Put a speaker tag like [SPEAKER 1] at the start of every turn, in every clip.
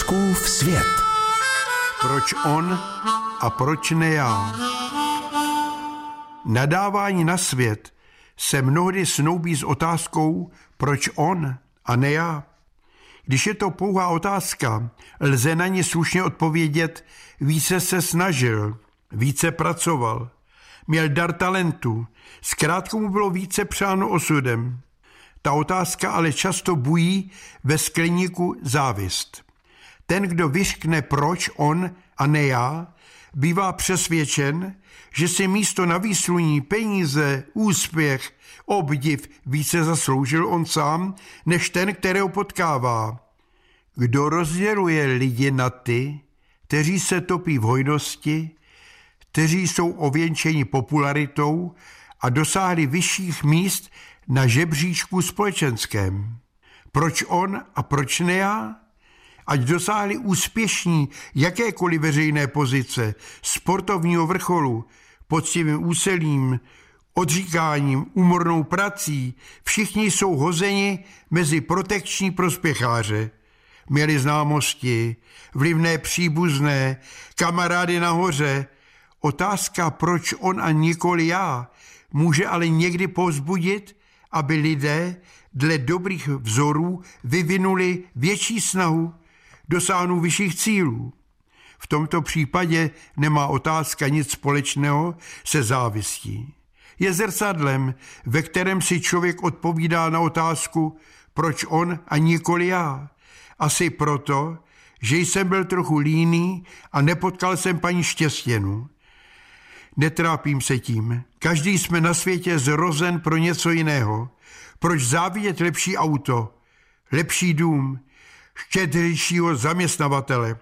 [SPEAKER 1] Fouskův svět.
[SPEAKER 2] Proč on a proč ne já? Nadávání na svět se mnohdy snoubí s otázkou, proč on a ne já. Když je to pouhá otázka, lze na ně slušně odpovědět, více se snažil, více pracoval, měl dar talentu, zkrátka mu bylo více přáno osudem. Ta otázka ale často bují ve skleníku závist. Ten, kdo vyškne proč on a ne já, bývá přesvědčen, že si místo na výsluní peníze, úspěch, obdiv více zasloužil on sám, než ten, kterého potkává. Kdo rozděluje lidi na ty, kteří se topí v hojnosti, kteří jsou ověnčeni popularitou a dosáhli vyšších míst na žebříčku společenském. Proč on a proč ne já? Ať dosáhli úspěšní jakékoliv veřejné pozice, sportovního vrcholu, poctivým úsilím, odříkáním, úmornou prací, všichni jsou hozeni mezi protekční prospěcháře. Měli známosti, vlivné příbuzné, kamarády nahoře. Otázka, proč on a nikoli já, může ale někdy povzbudit, aby lidé dle dobrých vzorů vyvinuli větší snahu, dosáhnout vyšších cílů. V tomto případě nemá otázka nic společného se závistí. Je zrcadlem, ve kterém si člověk odpovídá na otázku, proč on a nikoli já. Asi proto, že jsem byl trochu líný a nepotkal jsem paní Štěstěnu. Netrápím se tím. Každý jsme na světě zrozen pro něco jiného. Proč závidět lepší auto, lepší dům, štědřejšího zaměstnavatele?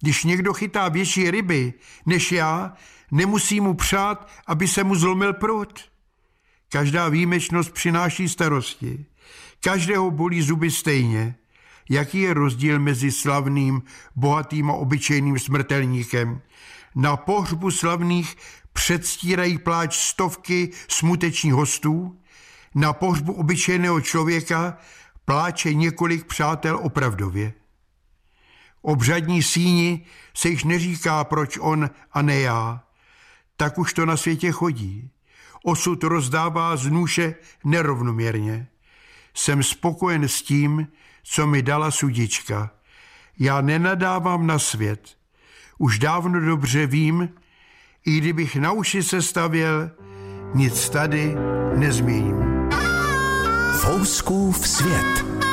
[SPEAKER 2] Když někdo chytá větší ryby než já, nemusí mu přát, aby se mu zlomil prut. Každá výjimečnost přináší starosti. Každého bolí zuby stejně. Jaký je rozdíl mezi slavným, bohatým a obyčejným smrtelníkem? Na pohřbu slavných předstírají pláč stovky smutečních hostů, na pohřbu obyčejného člověka pláče několik přátel opravdově. Obřadní síni se již neříká, proč on a ne já. Tak už to na světě chodí. Osud rozdává z nůše nerovnoměrně. Jsem spokojen s tím, co mi dala sudička. Já nenadávám na svět. Už dávno dobře vím, i kdybych na uši se stavěl, nic tady nezměním.
[SPEAKER 1] Vol skov svet.